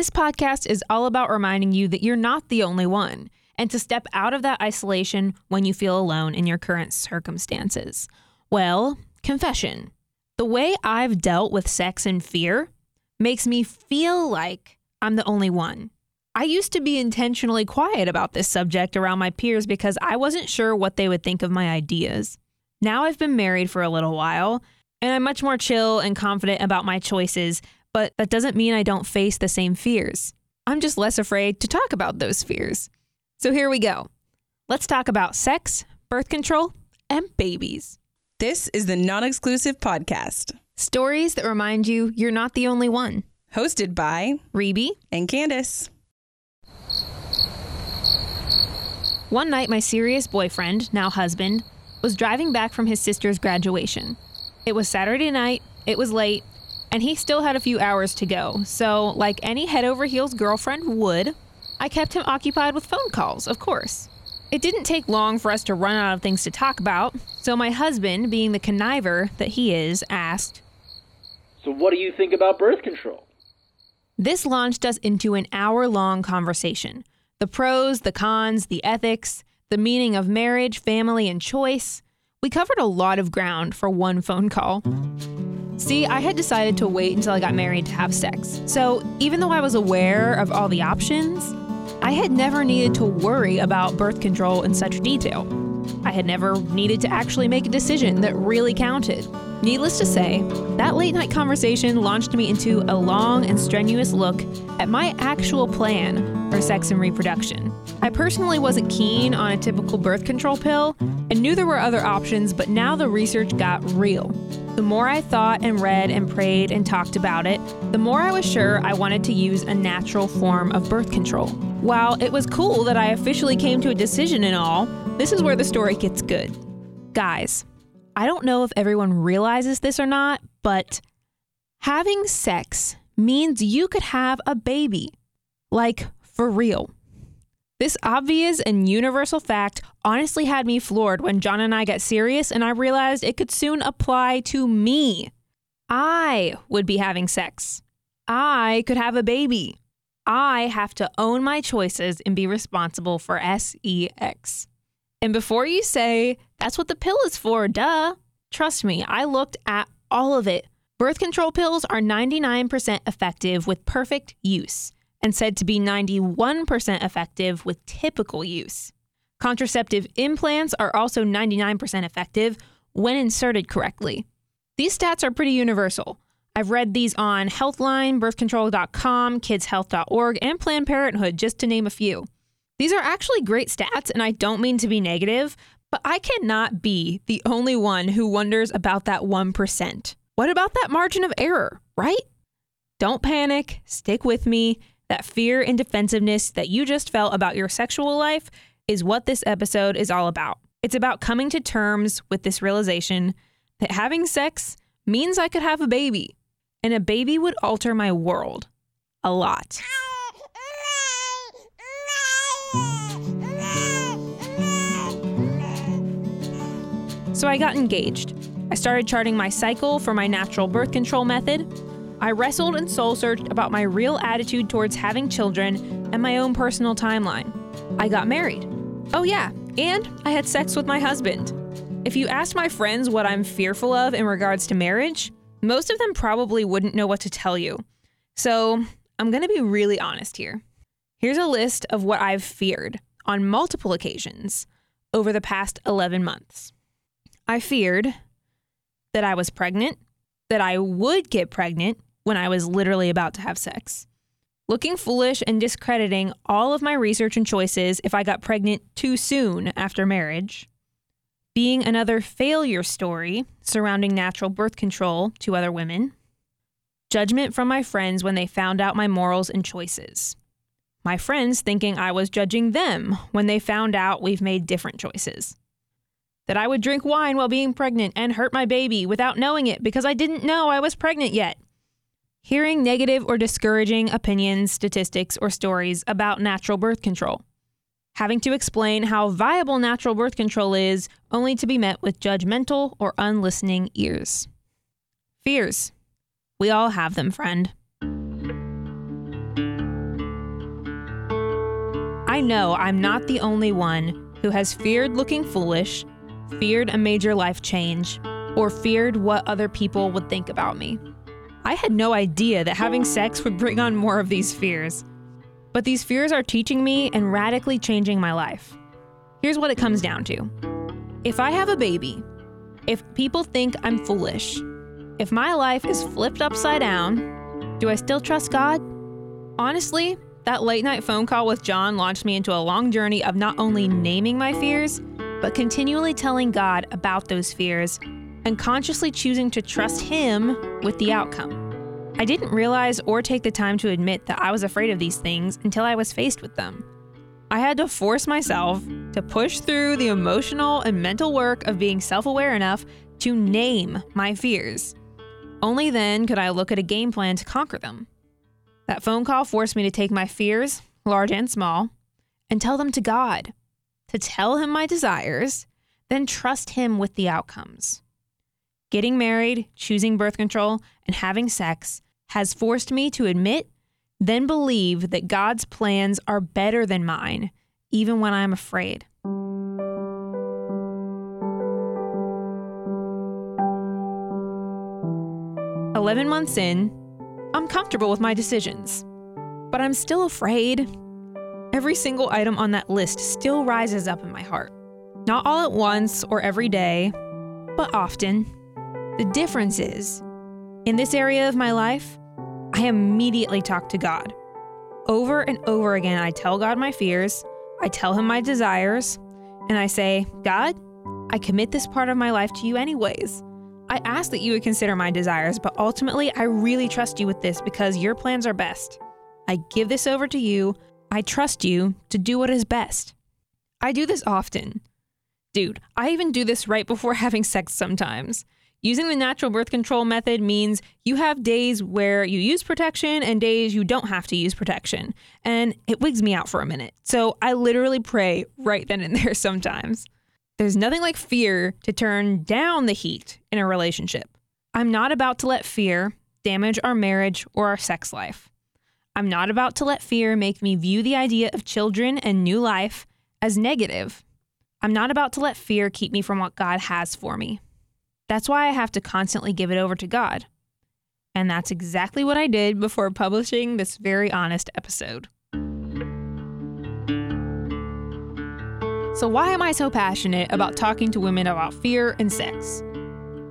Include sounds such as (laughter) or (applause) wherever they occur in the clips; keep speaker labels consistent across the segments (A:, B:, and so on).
A: This podcast is all about reminding you that you're not the only one and to step out of that isolation when you feel alone in your current circumstances. Well, confession. The way I've dealt with sex and fear makes me feel like I'm the only one. I used to be intentionally quiet about this subject around my peers because I wasn't sure what they would think of my ideas. Now I've been married for a little while, and I'm much more chill and confident about my choices, but that doesn't mean I don't face the same fears. I'm just less afraid to talk about those fears. So here we go. Let's talk about sex, birth control, and babies.
B: This is the non exclusive podcast,
A: Stories that remind you you're not the only one.
B: hosted by
A: Rebe
B: and Candace.
A: One night, my serious boyfriend, now husband, was driving back from his sister's graduation. It was Saturday night, it was late, and he still had a few hours to go. So, like any head over heels girlfriend would, I kept him occupied with phone calls, of course. It didn't take long for us to run out of things to talk about, so my husband, being the conniver that he is, asked,
C: So, what do you think about birth control?
A: This launched us into an hour long conversation the pros, the cons, the ethics, the meaning of marriage, family, and choice. We covered a lot of ground for one phone call. See, I had decided to wait until I got married to have sex. So, even though I was aware of all the options, I had never needed to worry about birth control in such detail. I had never needed to actually make a decision that really counted. Needless to say, that late night conversation launched me into a long and strenuous look at my actual plan for sex and reproduction. I personally wasn't keen on a typical birth control pill and knew there were other options, but now the research got real. The more I thought and read and prayed and talked about it, the more I was sure I wanted to use a natural form of birth control. While it was cool that I officially came to a decision and all, this is where the story gets good. Guys, I don't know if everyone realizes this or not, but having sex means you could have a baby. Like, for real. This obvious and universal fact honestly had me floored when John and I got serious and I realized it could soon apply to me. I would be having sex. I could have a baby. I have to own my choices and be responsible for SEX. And before you say, that's what the pill is for, duh, trust me, I looked at all of it. Birth control pills are 99% effective with perfect use and said to be 91% effective with typical use. Contraceptive implants are also 99% effective when inserted correctly. These stats are pretty universal. I've read these on Healthline, birthcontrol.com, kidshealth.org, and Planned Parenthood, just to name a few. These are actually great stats, and I don't mean to be negative, but I cannot be the only one who wonders about that 1%. What about that margin of error, right? Don't panic, stick with me. That fear and defensiveness that you just felt about your sexual life is what this episode is all about. It's about coming to terms with this realization that having sex means I could have a baby, and a baby would alter my world a lot. So I got engaged. I started charting my cycle for my natural birth control method. I wrestled and soul searched about my real attitude towards having children and my own personal timeline. I got married. Oh, yeah, and I had sex with my husband. If you asked my friends what I'm fearful of in regards to marriage, most of them probably wouldn't know what to tell you. So I'm going to be really honest here. Here's a list of what I've feared on multiple occasions over the past 11 months. I feared that I was pregnant, that I would get pregnant when I was literally about to have sex, looking foolish and discrediting all of my research and choices if I got pregnant too soon after marriage, being another failure story surrounding natural birth control to other women, judgment from my friends when they found out my morals and choices. My friends thinking I was judging them when they found out we've made different choices. That I would drink wine while being pregnant and hurt my baby without knowing it because I didn't know I was pregnant yet. Hearing negative or discouraging opinions, statistics, or stories about natural birth control. Having to explain how viable natural birth control is only to be met with judgmental or unlistening ears. Fears. We all have them, friend. I know I'm not the only one who has feared looking foolish, feared a major life change, or feared what other people would think about me. I had no idea that having sex would bring on more of these fears. But these fears are teaching me and radically changing my life. Here's what it comes down to if I have a baby, if people think I'm foolish, if my life is flipped upside down, do I still trust God? Honestly, that late night phone call with John launched me into a long journey of not only naming my fears, but continually telling God about those fears and consciously choosing to trust Him with the outcome. I didn't realize or take the time to admit that I was afraid of these things until I was faced with them. I had to force myself to push through the emotional and mental work of being self aware enough to name my fears. Only then could I look at a game plan to conquer them. That phone call forced me to take my fears, large and small, and tell them to God, to tell Him my desires, then trust Him with the outcomes. Getting married, choosing birth control, and having sex has forced me to admit, then believe that God's plans are better than mine, even when I'm afraid. Eleven months in, I'm comfortable with my decisions, but I'm still afraid. Every single item on that list still rises up in my heart. Not all at once or every day, but often. The difference is, in this area of my life, I immediately talk to God. Over and over again, I tell God my fears, I tell Him my desires, and I say, God, I commit this part of my life to you anyways. I ask that you would consider my desires, but ultimately, I really trust you with this because your plans are best. I give this over to you. I trust you to do what is best. I do this often. Dude, I even do this right before (laughs) having sex sometimes. Using the natural birth control method means you have days where you use protection and days you don't have to use protection. And it wigs me out for a minute. So I literally pray right then and (laughs) there sometimes. There's nothing like fear to turn down the heat in a relationship. I'm not about to let fear damage our marriage or our sex life. I'm not about to let fear make me view the idea of children and new life as negative. I'm not about to let fear keep me from what God has for me. That's why I have to constantly give it over to God. And that's exactly what I did before publishing this very honest episode. So, why am I so passionate about talking to women about fear and sex?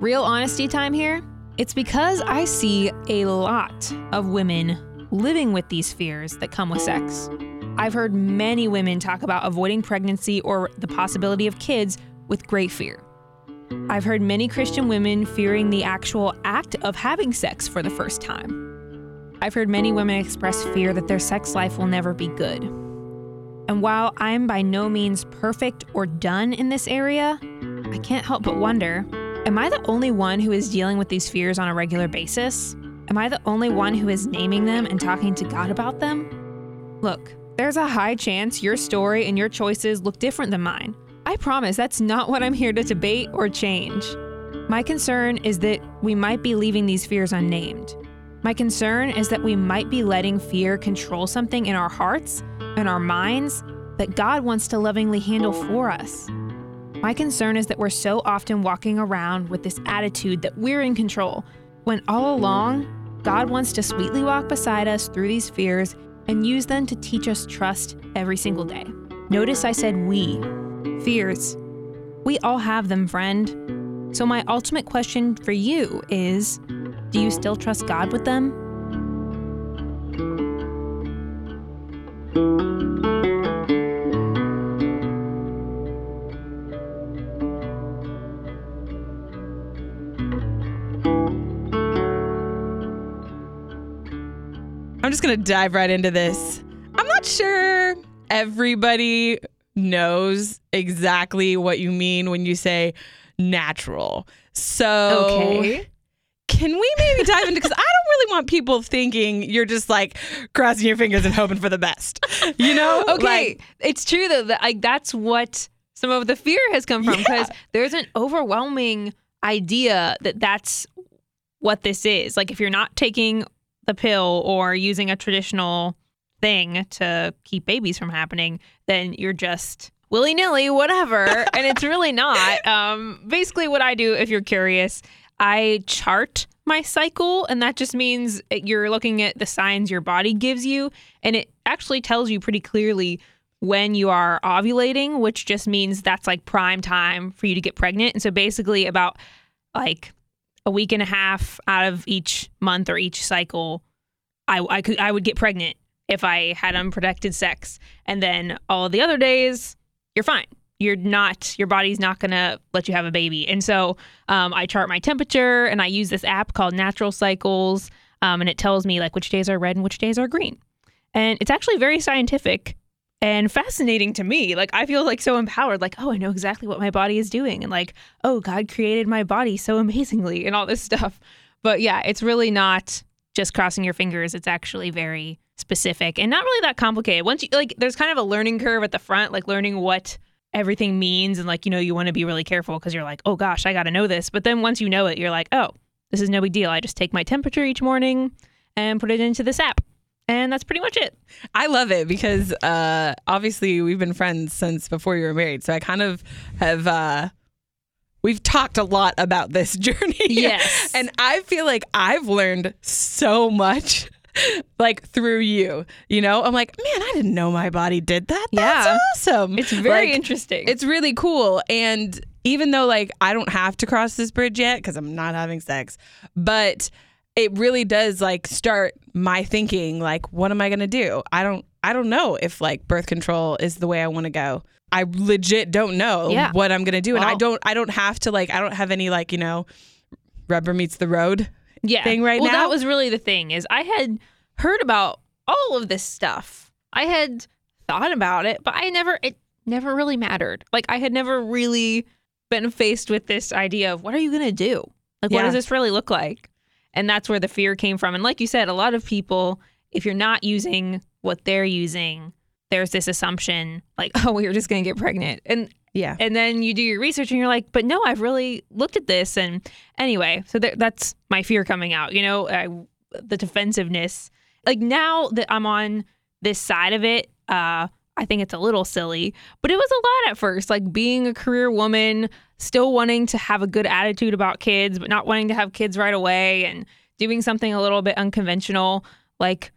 A: Real honesty time here? It's because I see a lot of women living with these fears that come with sex. I've heard many women talk about avoiding pregnancy or the possibility of kids with great fear. I've heard many Christian women fearing the actual act of having sex for the first time. I've heard many women express fear that their sex life will never be good. And while I'm by no means perfect or done in this area, I can't help but wonder am I the only one who is dealing with these fears on a regular basis? Am I the only one who is naming them and talking to God about them? Look, there's a high chance your story and your choices look different than mine. I promise that's not what I'm here to debate or change. My concern is that we might be leaving these fears unnamed. My concern is that we might be letting fear control something in our hearts and our minds that God wants to lovingly handle for us. My concern is that we're so often walking around with this attitude that we're in control, when all along, God wants to sweetly walk beside us through these fears and use them to teach us trust every single day. Notice I said we, fears. We all have them, friend. So, my ultimate question for you is do you still trust God with them?
B: Just going to dive right into this. I'm not sure everybody knows exactly what you mean when you say natural. So,
A: Okay.
B: can we maybe dive into because I don't really want people thinking you're just like crossing your fingers and hoping for the best. You know? (laughs)
A: Okay,
B: Like,
A: it's true though. That like that's what some of the fear has come from because there's an overwhelming idea that that's what this is. Like if you're not taking the pill or using a traditional thing to keep babies from happening, then you're just willy nilly, whatever. (laughs) and it's really not. Um, basically, what I do, if you're curious, I chart my cycle, and that just means you're looking at the signs your body gives you, and it actually tells you pretty clearly when you are ovulating, which just means that's like prime time for you to get pregnant. And so basically, about like a week and a half out of each month or each cycle, I, I could I would get pregnant if I had unprotected sex, and then all the other days you're fine. You're not your body's not gonna let you have a baby, and so um, I chart my temperature, and I use this app called Natural Cycles, um, and it tells me like which days are red and which days are green, and it's actually very scientific and fascinating to me. Like I feel like so empowered, like, oh, I know exactly what my body is doing and like, oh, God created my body so amazingly and all this stuff. But yeah, it's really not just crossing your fingers. It's actually very specific and not really that complicated. Once you like there's kind of a learning curve at the front, like learning what everything means and like, you know, you want to be really careful because you're like, oh gosh, I got to know this. But then once you know it, you're like, oh, this is no big deal. I just take my temperature each morning and put it into this app and that's pretty much it.
B: I love it because uh, obviously we've been friends since before you were married. So I kind of have. Uh, we've talked a lot about this (laughs) journey.
A: Yes.
B: and I feel like I've learned so much like through you. You know, I'm like, man, I didn't know my body did that. That's
A: Yeah.
B: awesome.
A: It's very
B: Like,
A: interesting.
B: It's really cool. And even though like I don't have to cross this bridge yet because I'm not having sex, but it really does like start my thinking like what am I going to do? I don't I don't know if like birth control is the way I want to go. I legit don't know
A: Yeah.
B: what I'm going to do and I don't I don't have to like I don't have any like, you know, rubber meets the road.
A: yeah.
B: thing right now.
A: well,
B: now?
A: that was really the thing is I had heard about all of this stuff. I had thought about it, but I never it never really mattered. Like I had never really been faced with this idea of what are you going to do? Like what does this really look like? And that's where the fear came from. And like you said, a lot of people if you're not using what they're using, there's this assumption like, (laughs) oh, we're just going to get pregnant. And
B: Yeah.
A: and then you do your research and you're like, but no, I've really looked at this. And anyway, so there, that's my fear coming out, you know, I, the defensiveness. Like now that I'm on this side of it, uh, I think it's a little silly, but it was a lot at first. Like being a career woman, still wanting to have a good attitude about kids, but not wanting to have kids right away and doing something a little bit unconventional. Like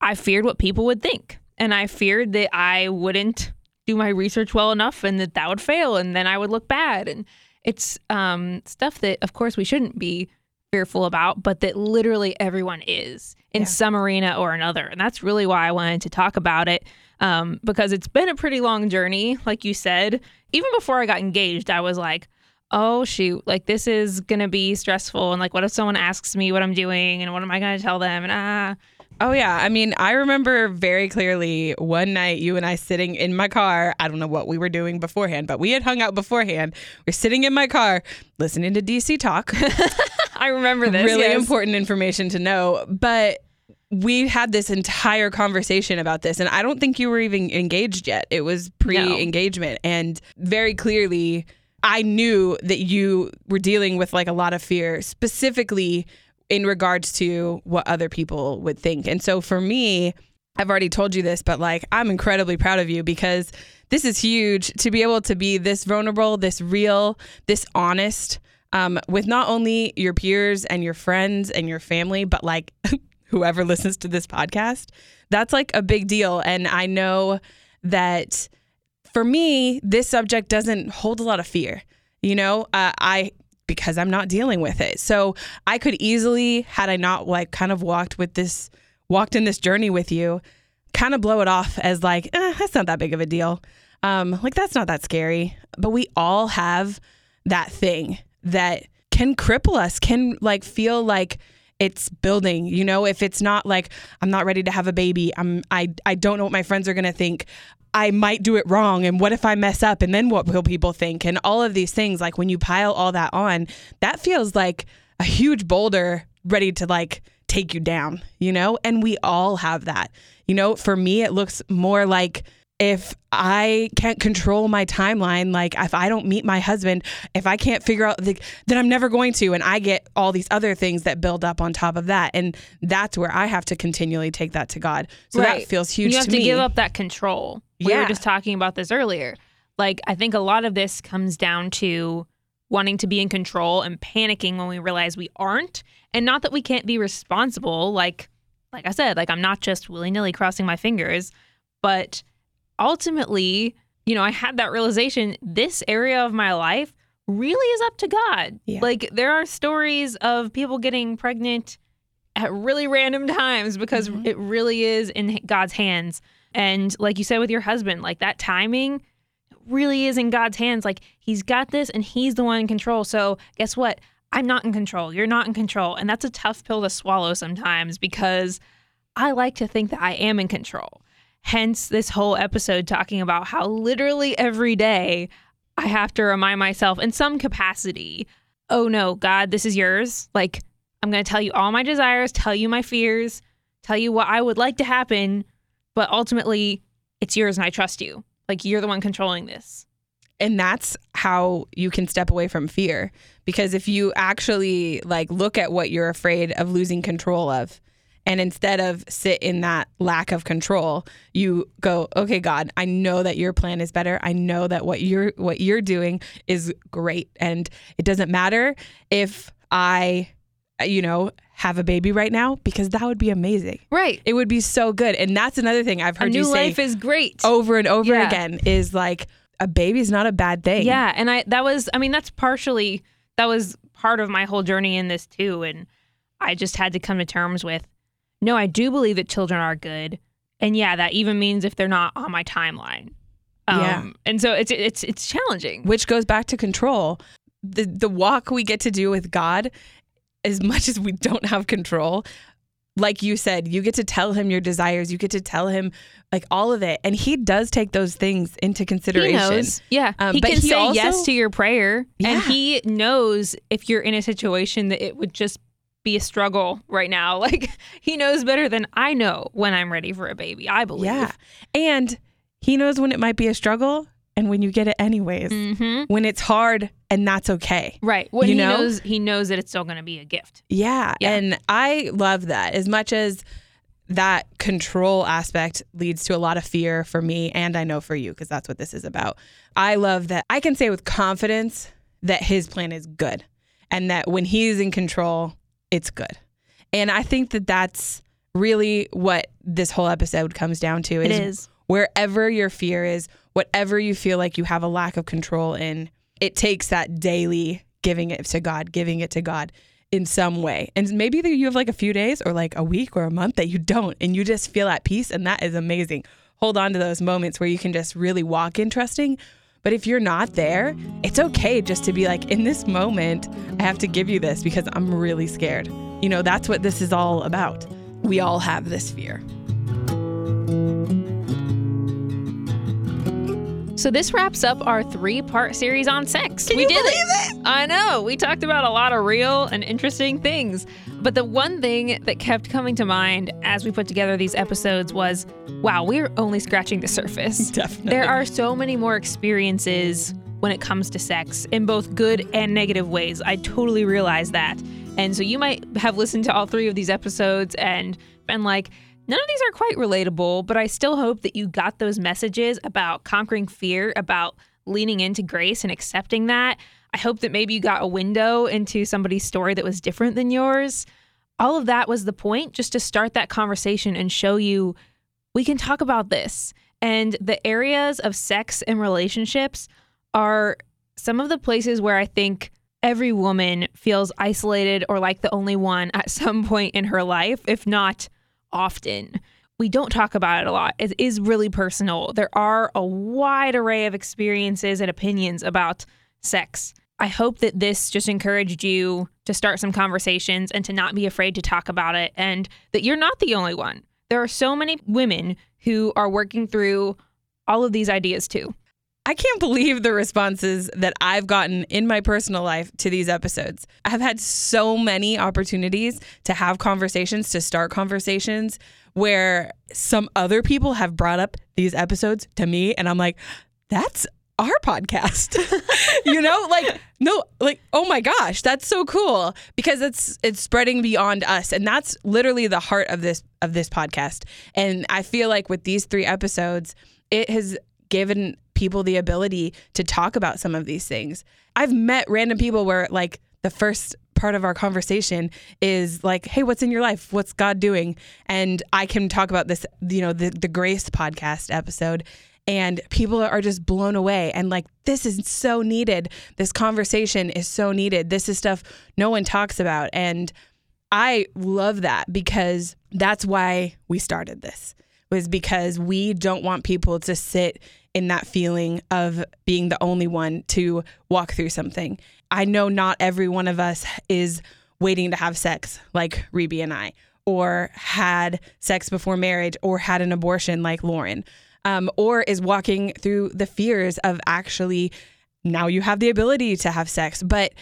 A: I feared what people would think. And I feared that I wouldn't do my research well enough and that that would fail and then I would look bad. And it's um, stuff that, of course, we shouldn't be fearful about, but that literally everyone is in
B: Yeah.
A: some arena or another. And that's really why I wanted to talk about it um, because it's been a pretty long journey, like you said. Even before I got engaged, I was like, oh, shoot, like this is going to be stressful. And like, what if someone asks me what I'm doing and what am I going to tell them? And ah,
B: Oh yeah, I mean, I remember very clearly one night you and I sitting in my car. I don't know what we were doing beforehand, but we had hung out beforehand. We're sitting in my car listening to DC Talk. (laughs)
A: I remember this.
B: really
A: yes.
B: important information to know, but we had this entire conversation about this and I don't think you were even engaged yet. It was pre-engagement and very clearly I knew that you were dealing with like a lot of fear specifically in regards to what other people would think. And so for me, I've already told you this, but like I'm incredibly proud of you because this is huge to be able to be this vulnerable, this real, this honest um, with not only your peers and your friends and your family, but like (laughs) whoever listens to this podcast. That's like a big deal. And I know that for me, this subject doesn't hold a lot of fear. You know, uh, I because I'm not dealing with it. So I could easily, had I not like kind of walked with this, walked in this journey with you, kind of blow it off as like, eh, that's not that big of a deal. Um, like that's not that scary. But we all have that thing that can cripple us, can like feel like it's building you know? If it's not like i'm not ready to have a baby i'm i i don't know what my friends are going to think. I might do it wrong and what if i mess up? And then what will people think? And all of these things like when you pile all that on that feels like a huge boulder ready to like take you down you know? And we all have that. You know for me it looks more like if I can't control my timeline, like if I don't meet my husband, if I can't figure out, the, then I'm never going to. And I get all these other things that build up on top of that. And that's where I have to continually take that to God. So
A: Right.
B: that feels huge
A: You have
B: to,
A: to, give up that control. We were just talking about this earlier. Like, I think a lot of this comes down to wanting to be in control and panicking when we realize we aren't. And not that we can't be responsible. Like, like I said, like I'm not just willy nilly crossing my fingers, but ultimately, you know, I had that realization this area of my life really is up to God.
B: Yeah.
A: Like, there are stories of people getting pregnant at really random times because
B: Mhm.
A: it really is in God's hands. And like you said with your husband, like that timing really is in God's hands. Like he's got this and he's the one in control. So guess what? I'm not in control. You're not in control. And that's a tough pill to swallow sometimes because I like to think that I am in control. Hence this whole episode talking about how literally every day I have to remind myself in some capacity, oh no, God, this is yours. Like I'm going to tell you all my desires, tell you my fears, tell you what I would like to happen, but ultimately it's yours and I trust you. Like you're the one controlling this.
B: and that's how you can step away from fear because if you actually like look at what you're afraid of losing control of and instead of sit in that lack of control you go okay god i know that your plan is better i know that what you're what you're doing is great and it doesn't matter if i you know have a baby right now because that would be amazing
A: Right.
B: it would be so good and that's another thing i've
A: A
B: heard
A: new
B: you say
A: life is great.
B: over and over
A: Yeah.
B: again is like a baby's not a bad thing
A: Yeah, and I that was I mean that's partially that was part of my whole journey in this too and I just had to come to terms with no, I do believe that children are good. And yeah, that even means if they're not on my timeline. Um,
B: Yeah.
A: and so it's it's it's challenging.
B: which goes back to control. The the walk we get to do with God, as much as we don't have control, like you said, you get to tell him your desires, you get to tell him like all of it, and he does take those things into
A: He
B: consideration.
A: knows. Yeah.
B: Um,
A: he
B: but
A: can
B: he
A: say
B: also-
A: yes to your prayer.
B: Yeah.
A: And he knows if you're in a situation that it would just be a struggle right now. (laughs) Like he knows better than I know when I'm ready for a baby, I believe.
B: Yeah, and he knows when it might be a struggle and when you get it anyways.
A: hmm
B: When it's hard and that's okay.
A: Right. When
B: You
A: he
B: know?
A: knows he knows that it's still gonna be a gift.
B: Yeah.
A: Yeah.
B: And I love that as much as that control aspect leads to a lot of fear for me and I know for you because that's what this is about. I love that I can say with confidence that his plan is good and that when he's in control, it's good. And I think that that's really what this whole episode comes down to
A: It
B: is
A: is.
B: wherever your fear is, whatever you feel like you have a lack of control in, it takes that daily giving it to God, giving it to God in some way. And maybe that you have like a few days or like a week or a month that you don't and you just feel at peace and that is amazing. Hold on to those moments where you can just really walk in trusting. But if you're not there, it's okay just to be like, in this moment, I have to give you this because I'm really scared. You know, that's what this is all about. We all have this fear.
A: So this wraps up our three-part series on sex.
B: Can
A: we
B: you
A: did
B: believe
A: it. I know. We talked about a lot of real and interesting things. But the one thing that kept coming to mind as we put together these episodes was, wow, we're only scratching the surface. (laughs)
B: Definitely.
A: There are so many more experiences when it comes to sex in both good and negative ways. I totally realize that. And so you might have listened to all three of these episodes and been like, none of these are quite relatable, but I still hope that you got those messages about conquering fear, about leaning into grace and accepting that. I hope that maybe you got a window into somebody's story that was different than yours. All of that was the point, just to start that conversation and show you we can talk about this. And the areas of sex and relationships are some of the places where I think every woman feels isolated or like the only one at (laughs) some point in her life, if not often. We don't talk about it a lot. It is really personal. There are a wide array of experiences and opinions about sex. I hope that this just encouraged you to start some conversations and to not be afraid to talk about it, and that you're not the only one. There are so many women who are working through all of these ideas too.
B: I can't believe the responses that I've gotten in my personal life to these episodes. I've had so many opportunities to have conversations, to start conversations where some other people have brought up these episodes to me and I'm like, that's our podcast. (laughs) you know, like no, like oh my gosh, that's so cool because it's it's spreading beyond us and that's literally the heart of this of this podcast. And I feel like with these 3 episodes, it has given people the ability to talk about some of these things. I've met random people where like the first part of our conversation is like, hey, what's in your life? What's God doing? And I can talk about this, you know, the, the Grace podcast episode. And people are just blown away. And like, this is so needed. This conversation is so needed. This is stuff no one talks about. And I love that because that's why we started this, was because we don't want people to sit in that feeling of being the only one to walk through something. I know not every one of us is waiting to have sex like Reby and I, or had sex before marriage, or had an abortion like Lauren, um, or is walking through the fears of actually now you have the ability to have sex. But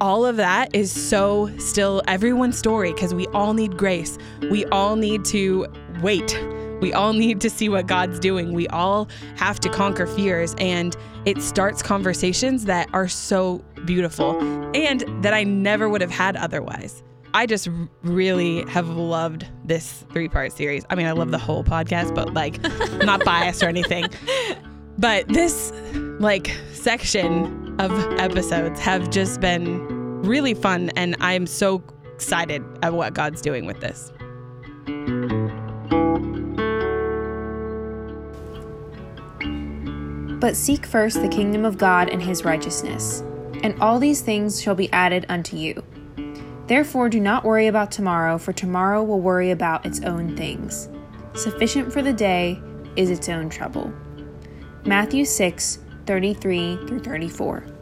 B: all of that is so still everyone's story because we all need grace. We all need to wait we all need to see what God's doing. We all have to conquer fears. And it starts conversations that are so beautiful and that I never would have had otherwise. I just really have loved this three part series. I mean, I love the whole podcast, but like, I'm not biased or anything. (laughs) But this, like, section of episodes have just been really fun. And I'm so excited at what God's doing with this.
A: But seek first the kingdom of God and his righteousness, and all these things shall be added unto you. Therefore, do not worry about tomorrow, for tomorrow will worry about its own things. Sufficient for the day is its own trouble. Matthew 6 33 through 34.